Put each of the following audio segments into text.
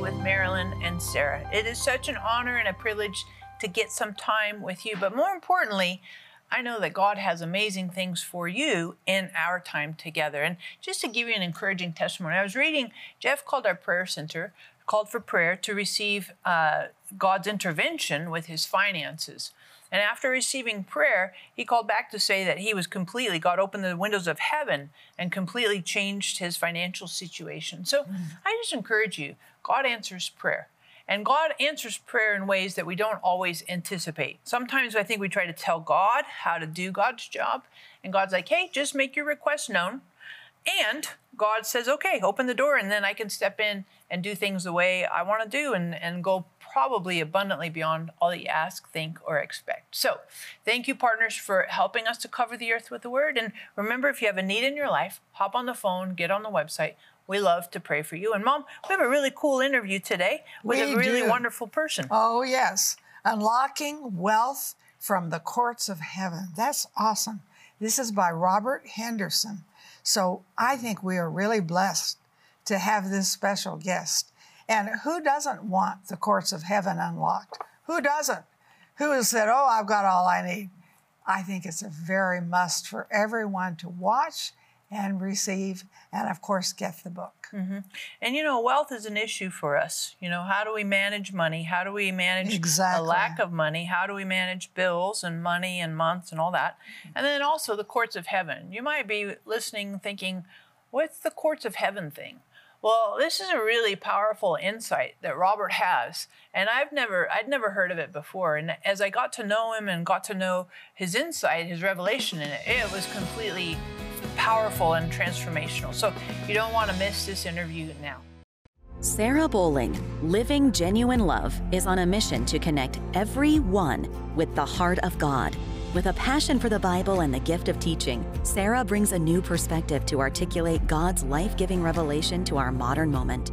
with Marilyn and Sarah. It is such an honor and a privilege to get some time with you, but more importantly, I know that God has amazing things for you in our time together. And just to give you an encouraging testimony, I was reading, Jeff called our prayer center, called for prayer to receive uh, God's intervention with his finances. And after receiving prayer, he called back to say that he was completely, God opened the windows of heaven and completely changed his financial situation. So mm. I just encourage you God answers prayer. And God answers prayer in ways that we don't always anticipate. Sometimes I think we try to tell God how to do God's job, and God's like, hey, just make your request known. And God says, okay, open the door, and then I can step in and do things the way I want to do and, and go probably abundantly beyond all that you ask, think, or expect. So, thank you, partners, for helping us to cover the earth with the word. And remember, if you have a need in your life, hop on the phone, get on the website. We love to pray for you. And, Mom, we have a really cool interview today with we a really do. wonderful person. Oh, yes. Unlocking Wealth from the Courts of Heaven. That's awesome. This is by Robert Henderson. So I think we are really blessed to have this special guest. And who doesn't want the courts of heaven unlocked? Who doesn't? Who has said, Oh, I've got all I need? I think it's a very must for everyone to watch and receive, and of course, get the book. Mm-hmm. And you know, wealth is an issue for us. You know, how do we manage money? How do we manage exactly. a lack of money? How do we manage bills and money and months and all that? And then also the courts of heaven. You might be listening thinking, what's the courts of heaven thing? Well, this is a really powerful insight that Robert has, and I've never I'd never heard of it before. And as I got to know him and got to know his insight, his revelation in it, it was completely powerful and transformational. So you don't want to miss this interview now. Sarah Bowling, Living Genuine Love, is on a mission to connect everyone with the heart of God. With a passion for the Bible and the gift of teaching, Sarah brings a new perspective to articulate God's life giving revelation to our modern moment.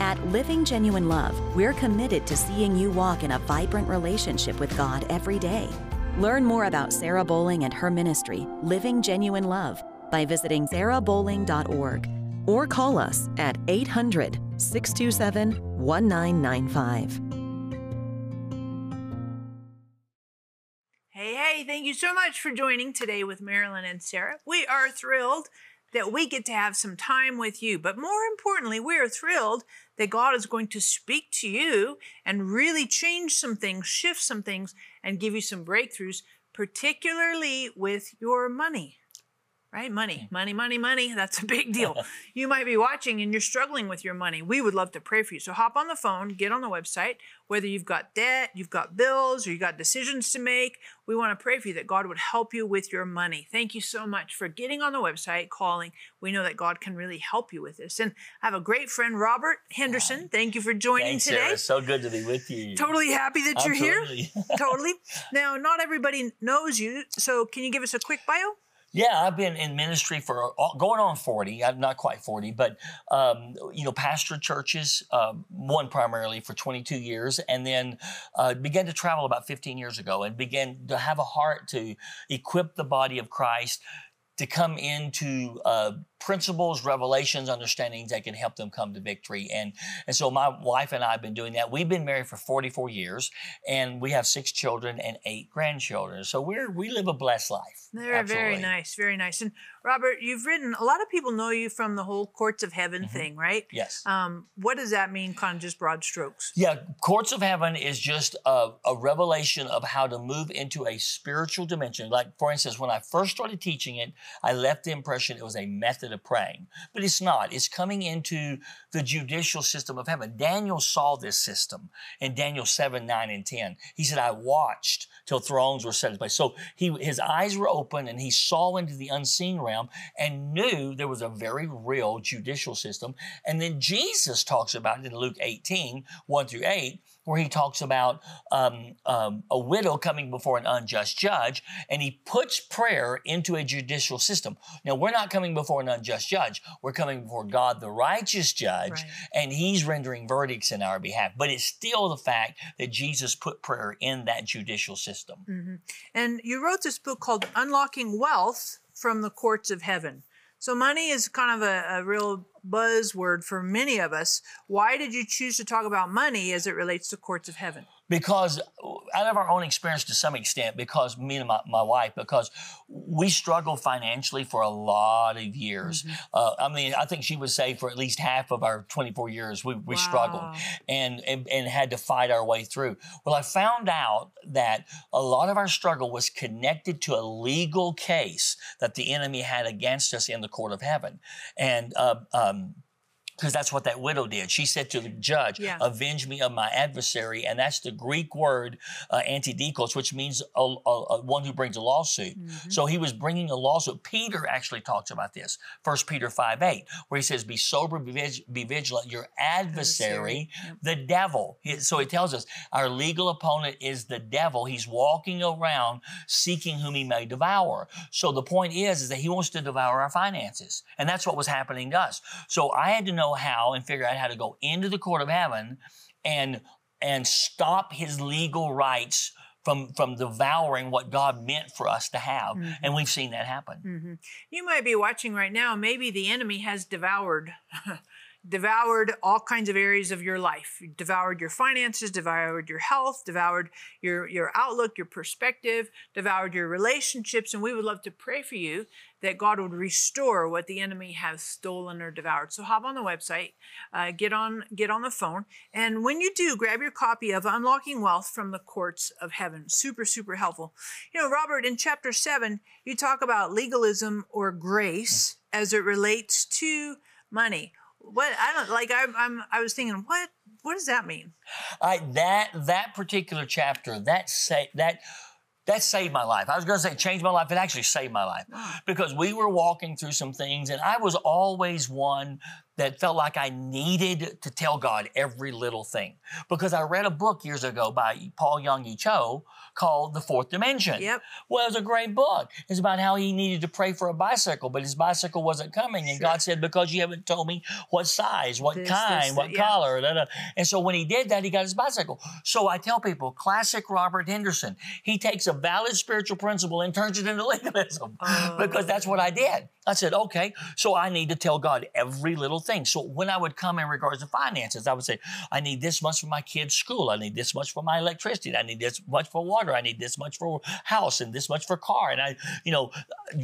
At Living Genuine Love, we're committed to seeing you walk in a vibrant relationship with God every day. Learn more about Sarah Bowling and her ministry, Living Genuine Love, by visiting sarahbowling.org or call us at 800 627 1995. Hey, hey, thank you so much for joining today with Marilyn and Sarah. We are thrilled that we get to have some time with you. But more importantly, we are thrilled that God is going to speak to you and really change some things, shift some things, and give you some breakthroughs, particularly with your money right? Mm. Money, money, money, money. That's a big deal. you might be watching and you're struggling with your money. We would love to pray for you. So hop on the phone, get on the website, whether you've got debt, you've got bills, or you've got decisions to make. We want to pray for you that God would help you with your money. Thank you so much for getting on the website, calling. We know that God can really help you with this. And I have a great friend, Robert Henderson. Thank you for joining Thanks, today. Sarah. So good to be with you. Totally happy that you're here. totally. Now, not everybody knows you. So can you give us a quick bio? Yeah, I've been in ministry for going on 40. I'm not quite 40, but, um, you know, pastor churches, um, one primarily for 22 years, and then uh, began to travel about 15 years ago and began to have a heart to equip the body of Christ to come into uh, principles, revelations, understandings that can help them come to victory. And, and so my wife and I have been doing that. We've been married for 44 years and we have six children and eight grandchildren. So we're, we live a blessed life. They're Absolutely. very nice, very nice. And Robert, you've written, a lot of people know you from the whole courts of heaven mm-hmm. thing, right? Yes. Um, what does that mean, kind of just broad strokes? Yeah, courts of heaven is just a, a revelation of how to move into a spiritual dimension. Like, for instance, when I first started teaching it, I left the impression it was a method of praying, but it's not. It's coming into the judicial system of heaven. Daniel saw this system in Daniel 7, 9, and 10. He said, I watched till thrones were set in place. So he, his eyes were open and he saw into the unseen realm and knew there was a very real judicial system. And then Jesus talks about it in Luke 18, 1 through 8, where he talks about um, um, a widow coming before an unjust judge, and he puts prayer into a judicial system. Now, we're not coming before an unjust judge, we're coming before God, the righteous judge, Right. and he's rendering verdicts in our behalf. But it's still the fact that Jesus put prayer in that judicial system. And you wrote this book called Unlocking Wealth from the Courts of Heaven. So, money is kind of a, a real buzzword for many of us. Why did you choose to talk about money as it relates to courts of heaven? Because out of our own experience to some extent because me and my, my wife because we struggled financially for a lot of years. Uh, i mean i think she would say for at least half of our 24 years we, we struggled and, and and had to fight our way through. Well i found out that a lot of our struggle was connected to a legal case that the enemy had against us in the court of heaven. And uh, um, because that's what that widow did. She said to the judge, Yeah. "Avenge me of my adversary," and that's the Greek word uh, antidikos, which means a, a- a- one who brings a lawsuit. So he was bringing a lawsuit. Peter actually talks about this, 1 Peter five eight, where he says, "Be sober, be, vig- be vigilant. Your adversary, Adversary, the devil." He- so he tells us our legal opponent is the devil. He's walking around seeking whom he may devour. So the point is, is that he wants to devour our finances, and that's what was happening to us. So I had to know how and figure out how to go into the court of heaven and and stop his legal rights from from devouring what God meant for us to have. Mm-hmm. And we've seen that happen. Mm-hmm. You might be watching right now, maybe the enemy has devoured. devoured all kinds of areas of your life. Devoured your finances devoured your health devoured your your outlook your perspective devoured your relationships and we would love to pray for you that god would restore what the enemy has stolen or devoured. So hop on the website uh, get on get on the phone and when you do grab your copy of unlocking wealth from the courts of heaven. Super super helpful. You know robert in chapter 7 you talk about legalism or grace as it relates to money what i don't like i'm, I'm i was thinking what what does that mean I, that that particular chapter that say that that saved my life. I was going to say changed my life. It actually saved my life because we were walking through some things, and I was always one that felt like I needed to tell God every little thing because I read a book years ago by Paul Young Cho called The Fourth Dimension. Yep. Well, it was a great book. It's about how he needed to pray for a bicycle, but his bicycle wasn't coming, and God said, "Because you haven't told me what size, what This, kind, this, what yeah. color." da, da. And so when he did that, he got his bicycle. So I tell people, classic Robert Henderson. He takes a valid spiritual principle and turns it into legalism oh, because that's what I did. I said, okay, so I need to tell God every little thing. So when I would come in regards to finances, I would say, I need this much for my kids' school. I need this much for my electricity. I need this much for water. I need this much for house and this much for car. And I, you know,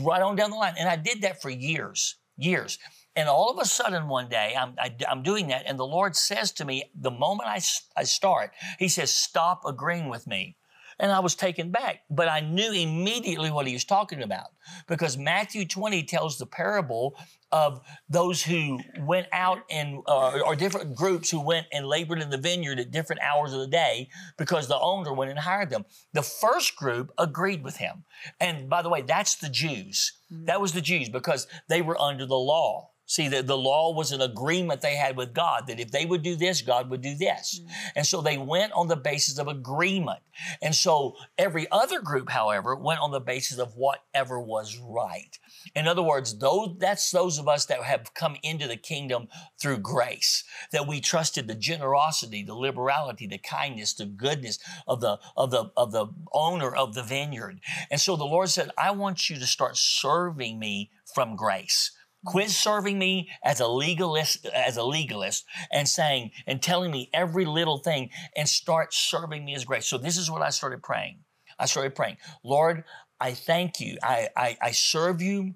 right on down the line. And I did that for years, years. And all of a sudden, one day, I'm, I, am doing that, and the Lord says to me, the moment I, I start, He says, Stop agreeing with me. And I was taken back, but I knew immediately what he was talking about because Matthew 20 tells the parable of those who went out and, uh, or different groups who went and labored in the vineyard at different hours of the day because the owner went and hired them. The first group agreed with him. And by the way, that's the Jews. That was the Jews because they were under the law. See, the, the law was an agreement they had with God that if they would do this, God would do this. Mm. And so they went on the basis of agreement. And so every other group, however, went on the basis of whatever was right. In other words, those, that's those of us that have come into the kingdom through grace, that we trusted the generosity, the liberality, the kindness, the goodness of the, of the, of the owner of the vineyard. And so the Lord said, I want you to start serving me from grace. Quit serving me as a legalist, as a legalist, and saying and telling me every little thing, and start serving me as grace. So this is what I started praying. I started praying, Lord, I thank you. I I, I serve you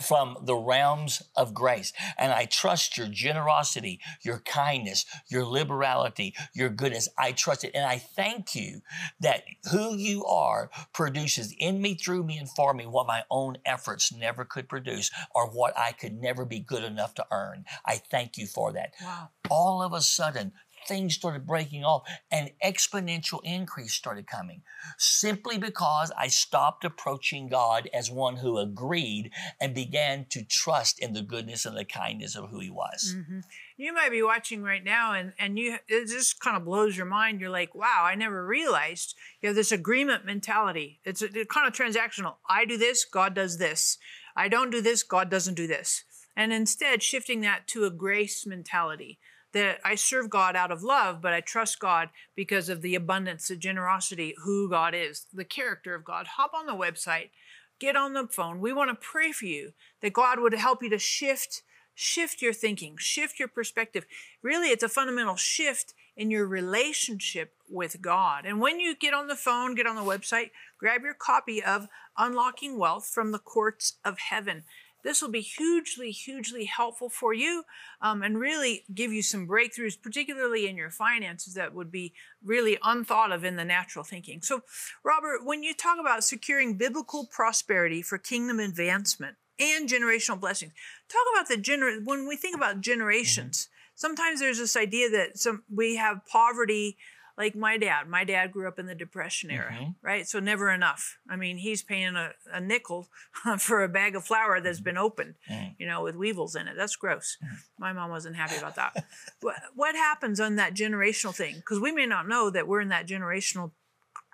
from the realms of grace. And I trust your generosity, your kindness, your liberality, your goodness. I trust it. And I thank you that who you are produces in me, through me, and for me what my own efforts never could produce or what I could never be good enough to earn. I thank you for that. Wow. All of a sudden, things started breaking off and exponential increase started coming simply because I stopped approaching God as one who agreed and began to trust in the goodness and the kindness of who He was. Mm-hmm. You might be watching right now and, and you it just kind of blows your mind. You're like, wow, I never realized you have this agreement mentality. It's, it's kind of transactional. I do this, God does this. I don't do this, God doesn't do this. And instead, shifting that to a grace mentality that I serve God out of love, but I trust God because of the abundance, the generosity, who God is, the character of God. Hop on the website, get on the phone. We want to pray for you that God would help you to shift shift your thinking, shift your perspective. Really, it's a fundamental shift in your relationship with God. And when you get on the phone, get on the website, grab your copy of Unlocking Wealth from the Courts of Heaven. This will be hugely, hugely helpful for you um, and really give you some breakthroughs, particularly in your finances that would be really unthought of in the natural thinking. So, Robert, when you talk about securing biblical prosperity for kingdom advancement and generational blessings, talk about the gener. When we think about generations, mm-hmm. sometimes there's this idea that some we have poverty like my dad my dad grew up in the depression era mm-hmm. right so never enough i mean he's paying a, a nickel for a bag of flour that's mm-hmm. been opened mm-hmm. you know with weevils in it that's gross mm-hmm. my mom wasn't happy about that what, what happens on that generational thing because we may not know that we're in that generational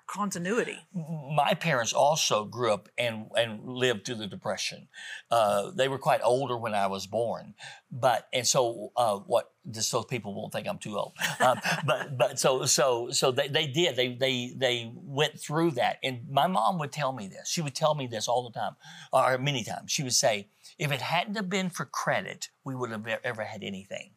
continuity. My parents also grew up and, and lived through the Depression. Uh, they were quite older when I was born, but and so uh, what? Just so people won't think I'm too old. Um, but but so so so they, they did they they they went through that, and my mom would tell me this. She would tell me this all the time, or many times. She would say, "If it hadn't have been for credit, we would have ever had anything."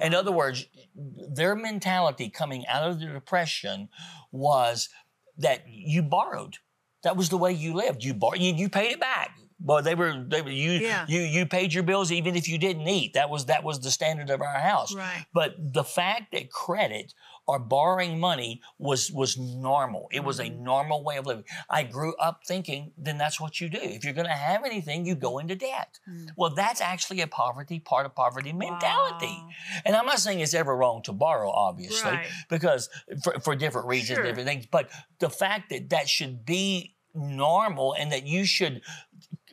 In other words, their mentality coming out of the depression was that you borrowed. That was the way you lived. You borrowed, you, you paid it back. But they were, they were you, yeah. you, you paid your bills even if you didn't eat. That was that was the standard of our house. Right. But the fact that credit or borrowing money was was normal. It was a mm-hmm. normal way of living. I grew up thinking, then that's what you do. If you're going to have anything, you go into debt. Mm. Well, that's actually a poverty part of poverty mentality. Wow. And I'm not saying it's ever wrong to borrow, obviously, right. because for, for different reasons, sure. different things. But the fact that that should be normal and that you should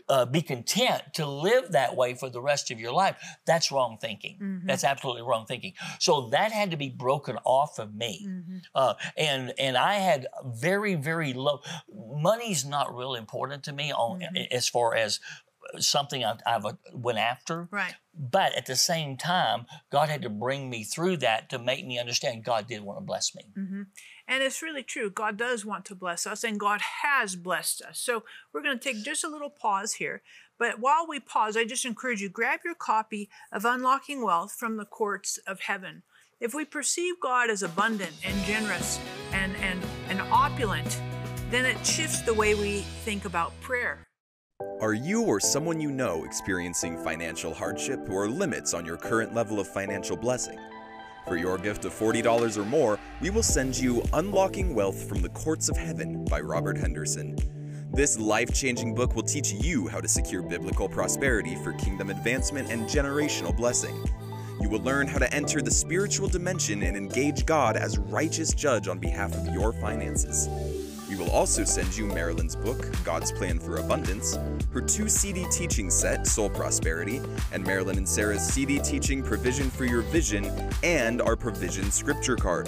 uh, be content to live that way for the rest of your life, that's wrong thinking. Mm-hmm. That's absolutely wrong thinking. So that had to be broken off of me. Mm-hmm. Uh, and and I had very very low. Money's not real important to me on mm-hmm. as far as something I've, I've, went after. Right. But at the same time, God had to bring me through that to make me understand God did want to bless me. Mm-hmm. And it's really true. God does want to bless us, and God has blessed us. So we're going to take just a little pause here. But while we pause, I just encourage you grab your copy of Unlocking Wealth from the Courts of Heaven. If we perceive God as abundant and generous and, and, and opulent, then it shifts the way we think about prayer. Are you or someone you know experiencing financial hardship or limits on your current level of financial blessing? For your gift of $40 or more, we will send you Unlocking Wealth from the Courts of Heaven by Robert Henderson. This life changing book will teach you how to secure biblical prosperity for kingdom advancement and generational blessing. You will learn how to enter the spiritual dimension and engage God as righteous judge on behalf of your finances. We will also send you Marilyn's book, God's Plan for Abundance, her two CD teaching set, Soul Prosperity, and Marilyn and Sarah's CD teaching Provision for Your Vision, and our Provision Scripture card.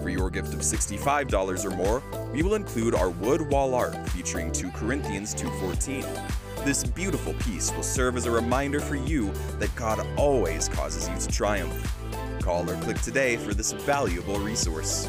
For your gift of $65 or more, we will include our wood wall art featuring 2 Corinthians 2.14. This beautiful piece will serve as a reminder for you that God always causes you to triumph. Call or click today for this valuable resource.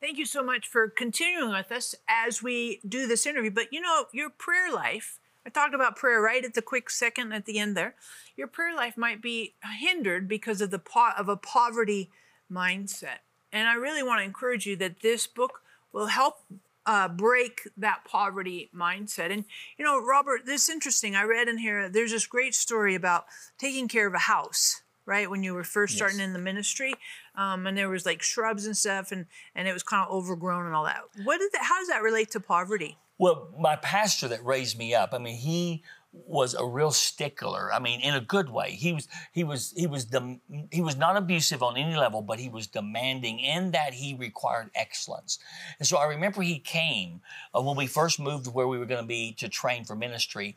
Thank you so much for continuing with us as we do this interview. But you know, your prayer life, I talked about prayer right at the quick second at the end there. Your prayer life might be hindered because of the po- of a poverty mindset. And I really want to encourage you that this book will help uh, break that poverty mindset. And you know, Robert, this is interesting. I read in here there's this great story about taking care of a house right when you were first Yes. starting in the ministry um, and there was like shrubs and stuff and and it was kind of overgrown and all that what did that how does that relate to poverty Well, my pastor that raised me up, I mean, he was a real stickler. I mean, in a good way. He was he was he was dem- he was not abusive on any level, but he was demanding in that he required excellence. And so I remember he came uh, when we first moved where we were going to be to train for ministry.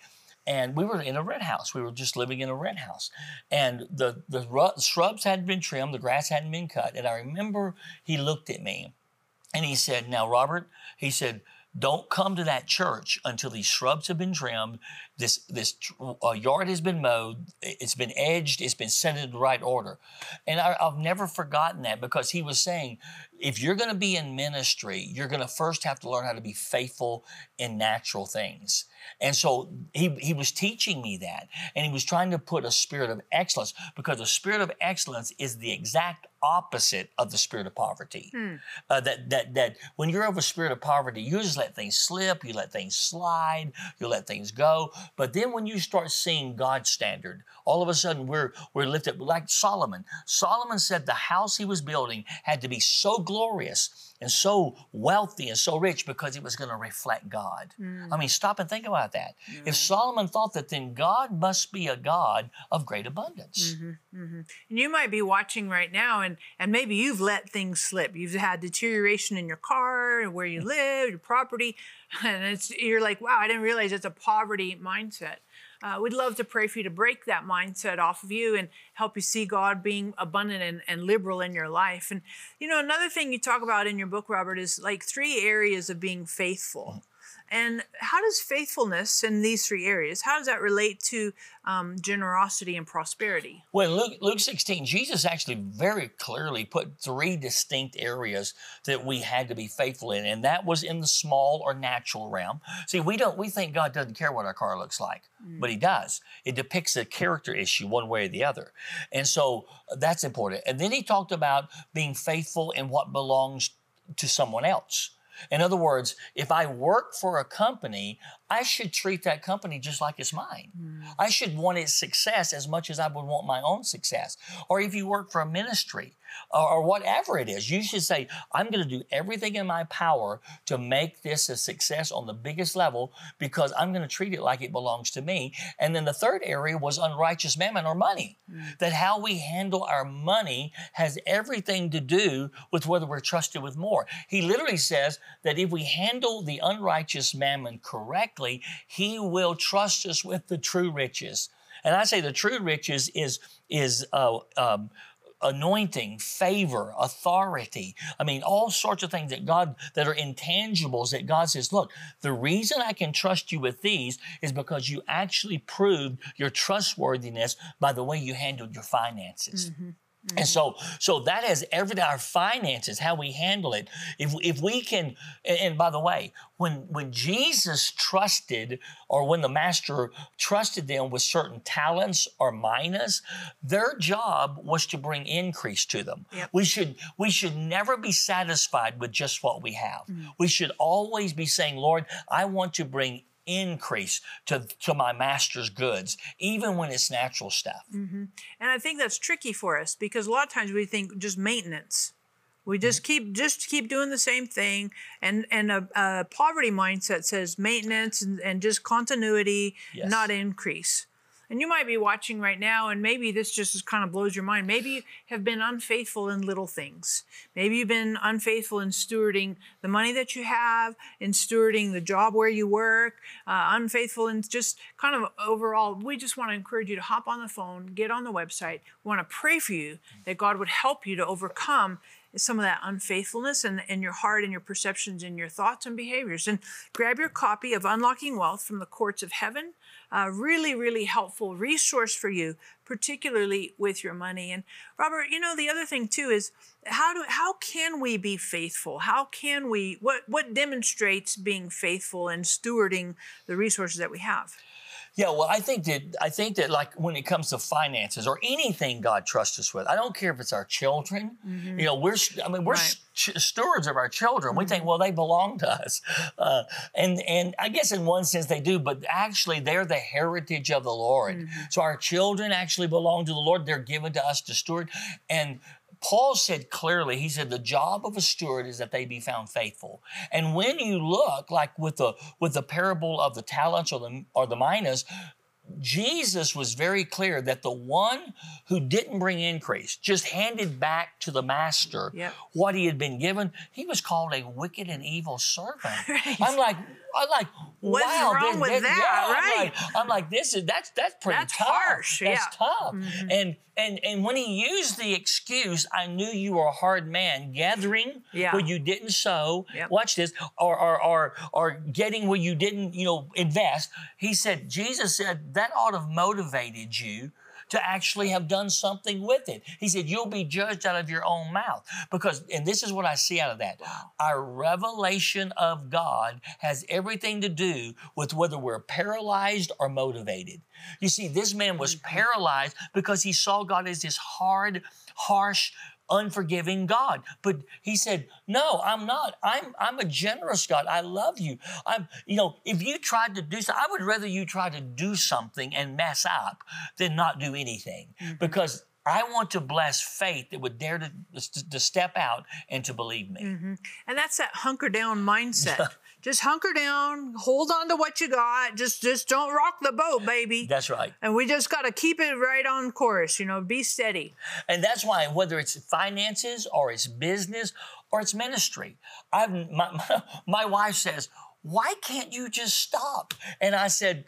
And we were in a rent house. We were just living in a rent house, and the the shrubs hadn't been trimmed, the grass hadn't been cut. And I remember he looked at me, and he said, Now, Robert, he said, don't come to that church until these shrubs have been trimmed, this, this uh, yard has been mowed, it's been edged, it's been set in the right order. And I, I've never forgotten that because he was saying, if you're going to be in ministry, you're going to first have to learn how to be faithful in natural things. And so he, he was teaching me that. And he was trying to put a spirit of excellence because the spirit of excellence is the exact opposite of the spirit of poverty. Uh, that, that, that when you're of a spirit of poverty, you just let things slip, you let things slide, you let things go. But then when you start seeing God's standard, all of a sudden we're, we're lifted like Solomon. Solomon said the house he was building had to be so glorious and so wealthy and so rich because it was going to reflect God. I mean, stop and think about that. If mm-hmm. Solomon thought that, then God must be a God of great abundance. Mm-hmm, mm-hmm. and you might be watching right now and and maybe you've let things slip you've had deterioration in your car where you mm. live your property and it's you're like wow i didn't realize it's a poverty mindset uh, we'd love to pray for you to break that mindset off of you and help you see God being abundant and, and liberal in your life. And, you know, another thing you talk about in your book, Robert, is like three areas of being faithful. And how does faithfulness in these three areas, how does that relate to um, generosity and prosperity? Well, Luke, Luke 16, Jesus actually very clearly put three distinct areas that we had to be faithful in, and that was in the small or natural realm. See, we don't we think God doesn't care what our car looks like, but He does. It depicts a character issue one way or the other, and so uh, that's important. And then He talked about being faithful in what belongs to someone else. In other words, if I work for a company, I should treat that company just like it's mine. Mm. I should want its success as much as I would want my own success. Or if you work for a ministry or, or whatever it is, you should say, I'm going to do everything in my power to make this a success on the biggest level because I'm going to treat it like it belongs to me. And then the third area was unrighteous mammon or money. That how we handle our money has everything to do with whether we're trusted with more. He literally says that if we handle the unrighteous mammon correctly, he will trust us with the true riches. And I say the true riches is is uh, um, anointing, favor, authority. I mean, all sorts of things that God that are intangibles that God says, look, the reason I can trust you with these is because you actually proved your trustworthiness by the way you handled your finances. Mm-hmm. And mm-hmm. so, so that has everything. Our finances, how we handle it. If if we can, and, by the way, when when Jesus trusted, or when the master trusted them with certain talents or minas, their job was to bring increase to them. Yep. We should we should never be satisfied with just what we have. Mm-hmm. We should always be saying, Lord, I want to bring increase to, to my master's goods, even when it's natural stuff. And I think that's tricky for us because a lot of times we think just maintenance. We Mm-hmm. just keep just keep doing the same thing, and and a, a poverty mindset says maintenance and, and just continuity, Yes. not increase. And you might be watching right now, and maybe this just kind of blows your mind. Maybe you have been unfaithful in little things. Maybe you've been unfaithful in stewarding the money that you have, in stewarding the job where you work, uh, unfaithful in just kind of overall. We just want to encourage you to hop on the phone, get on the website. We want to pray for you that God would help you to overcome some of that unfaithfulness in, in your heart and your perceptions and your thoughts and behaviors. And grab your copy of Unlocking Wealth from the Courts of Heaven. Uh, really, really helpful resource for you, particularly with your money. And Robert, you know the other thing too is how do how can we be faithful? How can we what what demonstrates being faithful and stewarding the resources that we have? Yeah, well, I think that I think that like when it comes to finances or anything God trusts us with, I don't care if it's our children. Mm-hmm. You know, we're I mean we're right. st- stewards of our children. Mm-hmm. We think, mm-hmm. well, they belong to us, uh, and and I guess in one sense they do, but actually they're the heritage of the Lord. Mm-hmm. So our children actually belong to the Lord. They're given to us to steward, and Paul said clearly, he said, the job of a steward is that they be found faithful. And when you look, like with the with the parable of the talents or the or the minas, Jesus was very clear that the one who didn't bring increase, just handed back to the master yep. what he had been given, he was called a wicked and evil servant. Right. I'm like, I'm like, What's wow, wrong this, with this, that? Yeah, right. I'm like, I'm like, this is that's that's pretty that's tough. Harsh. That's yeah. tough. Mm-hmm. And and and when he used the excuse, I knew you were a hard man, gathering yeah. where you didn't sow. Yep. Watch this, or or or or getting where you didn't, you know, invest. He said, Jesus said that ought to have motivated you to actually have done something with it. He said, You'll be judged out of your own mouth. Because, and this is what I see out of that our revelation of God has everything to do with whether we're paralyzed or motivated. You see, this man was mm-hmm. paralyzed because he saw God as this hard, harsh, unforgiving God. But he said, "No, I'm not. I'm I'm a generous God. I love you. I'm you know, if you tried to do something, I would rather you try to do something and mess up than not do anything mm-hmm. because I want to bless faith that would dare to, to step out and to believe me. Mm-hmm. And that's that hunker down mindset. just hunker down, hold on to what you got. Just just don't rock the boat, baby. That's right. And we just got to keep it right on course, you know, be steady. And that's why whether it's finances or it's business or it's ministry, I've my, my, my wife says, "Why can't you just stop?" And I said,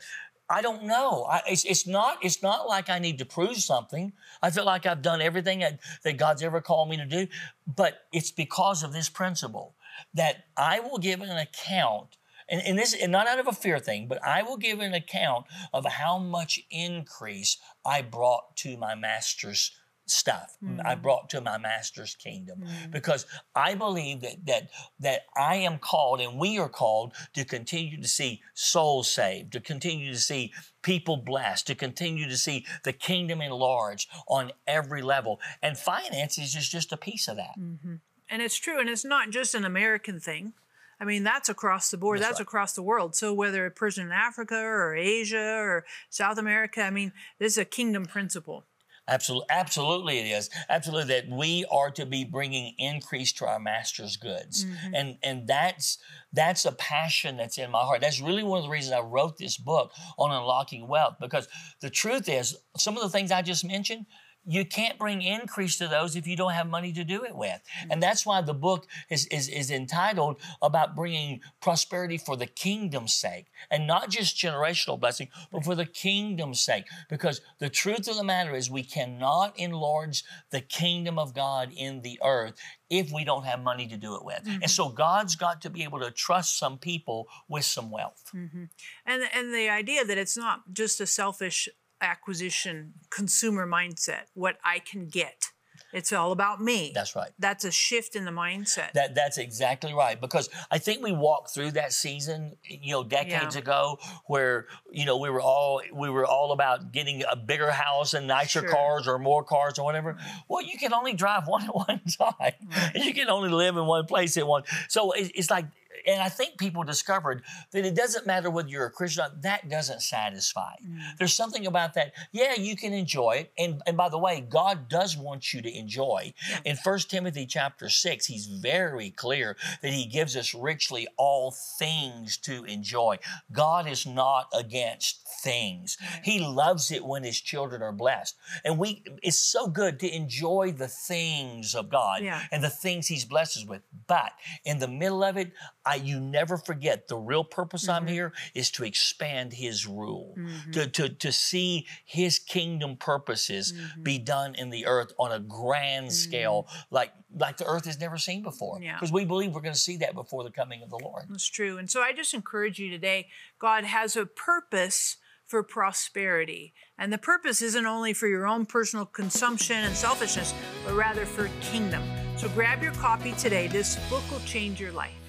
I don't know. I, it's, it's, not. It's not like I need to prove something. I feel like I've done everything that, that God's ever called me to do. But it's because of this principle that I will give an account, and, and this, and not out of a fear thing, but I will give an account of how much increase I brought to my master's stuff mm. I brought to my master's kingdom mm. because I believe that that that I am called and we are called to continue to see souls saved, to continue to see people blessed, to continue to see the kingdom enlarged on every level. And finances is just a piece of that. Mm-hmm. And it's true, and it's not just an American thing. I mean, that's across the board. That's, that's right. across the world. So whether a person in Africa or Asia or South America, I mean, this is a kingdom principle. Absolutely, absolutely, it is absolutely that we are to be bringing increase to our master's goods, mm-hmm. and and that's that's a passion that's in my heart. That's really one of the reasons I wrote this book on unlocking wealth because the truth is some of the things I just mentioned you can't bring increase to those if you don't have money to do it with. And that's why the book is, is, is entitled about bringing prosperity for the kingdom's sake and not just generational blessing, but for the kingdom's sake. Because the truth of the matter is we cannot enlarge the kingdom of God in the earth if we don't have money to do it with. Mm-hmm. And so God's got to be able to trust some people with some wealth. Mm-hmm. And, and the idea that it's not just a selfish acquisition consumer mindset, what I can get. It's all about me. That's right. That's a shift in the mindset. That that's exactly right because I think we walked through that season, you know, decades yeah. ago where, you know, we were all we were all about getting a bigger house and nicer sure. cars or more cars or whatever. Well, you can only drive one at one time. Right. You can only live in one place at one. So it's like and I think people discovered that it doesn't matter whether you're a Christian or not, that doesn't satisfy. Mm. There's something about that. Yeah, you can enjoy it. And, and by the way, God does want you to enjoy. In 1 Timothy chapter 6, he's very clear that he gives us richly all things to enjoy. God is not against things. He loves it when his children are blessed. And we it's so good to enjoy the things of God Yeah. and the things he's blessed us with. But in the middle of it, I you never forget the real purpose I'm mm-hmm. here is to expand his rule, to, mm-hmm. to, to see his kingdom purposes mm-hmm. be done in the earth on a grand scale, like like the earth has never seen before. Yeah. Because we believe we're going to see that before the coming of the Lord. That's true. And so I just encourage you today God has a purpose for prosperity. And the purpose isn't only for your own personal consumption and selfishness, but rather for kingdom. So grab your copy today. This book will change your life.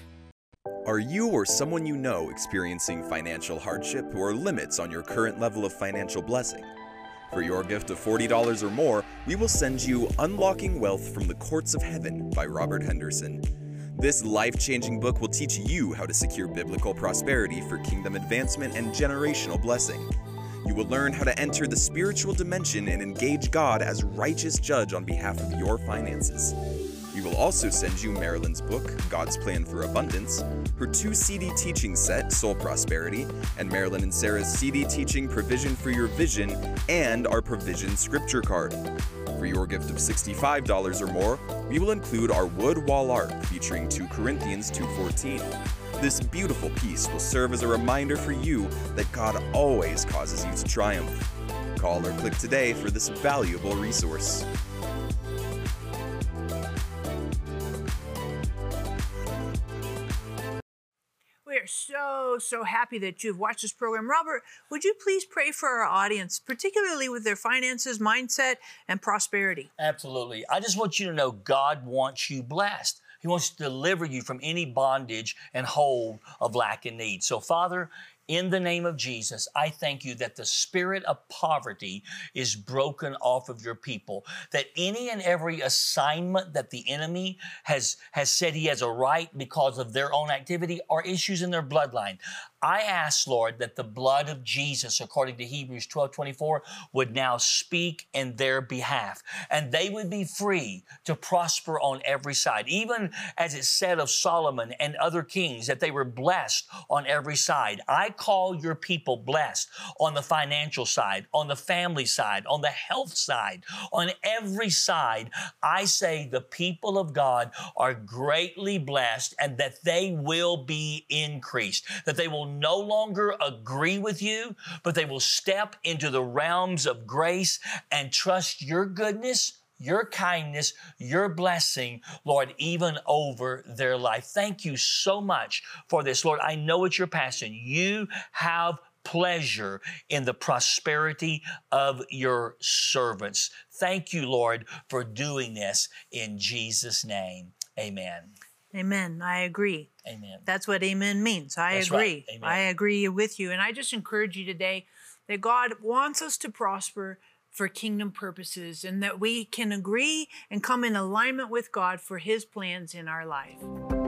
Are you or someone you know experiencing financial hardship or limits on your current level of financial blessing? For your gift of $40 or more, we will send you Unlocking Wealth from the Courts of Heaven by Robert Henderson. This life changing book will teach you how to secure biblical prosperity for kingdom advancement and generational blessing. You will learn how to enter the spiritual dimension and engage God as righteous judge on behalf of your finances. We will also send you Marilyn's book, God's Plan for Abundance, her two CD teaching set, Soul Prosperity, and Marilyn and Sarah's CD teaching, Provision for Your Vision, and our Provision Scripture card. For your gift of $65 or more, we will include our wood wall art featuring 2 Corinthians 2.14. This beautiful piece will serve as a reminder for you that God always causes you to triumph. Call or click today for this valuable resource. So, so happy that you've watched this program. Robert, would you please pray for our audience, particularly with their finances, mindset, and prosperity? Absolutely. I just want you to know God wants you blessed. He wants to deliver you from any bondage and hold of lack and need. So, Father, in the name of Jesus, I thank you that the spirit of poverty is broken off of your people. That any and every assignment that the enemy has, has said he has a right because of their own activity or issues in their bloodline. I ask, Lord, that the blood of Jesus, according to Hebrews 12 24, would now speak in their behalf, and they would be free to prosper on every side. Even as it said of Solomon and other kings, that they were blessed on every side. I call your people blessed on the financial side, on the family side, on the health side, on every side. I say the people of God are greatly blessed and that they will be increased, that they will no longer agree with you, but they will step into the realms of grace and trust your goodness your kindness, your blessing, Lord, even over their life. Thank you so much for this, Lord. I know it's your passion. You have pleasure in the prosperity of your servants. Thank you, Lord, for doing this in Jesus' name. Amen. Amen. I agree. Amen. That's what amen means. I That's agree. right. I agree with you. And I just encourage you today that God wants us to prosper for kingdom purposes and that we can agree and come in alignment with God for his plans in our life.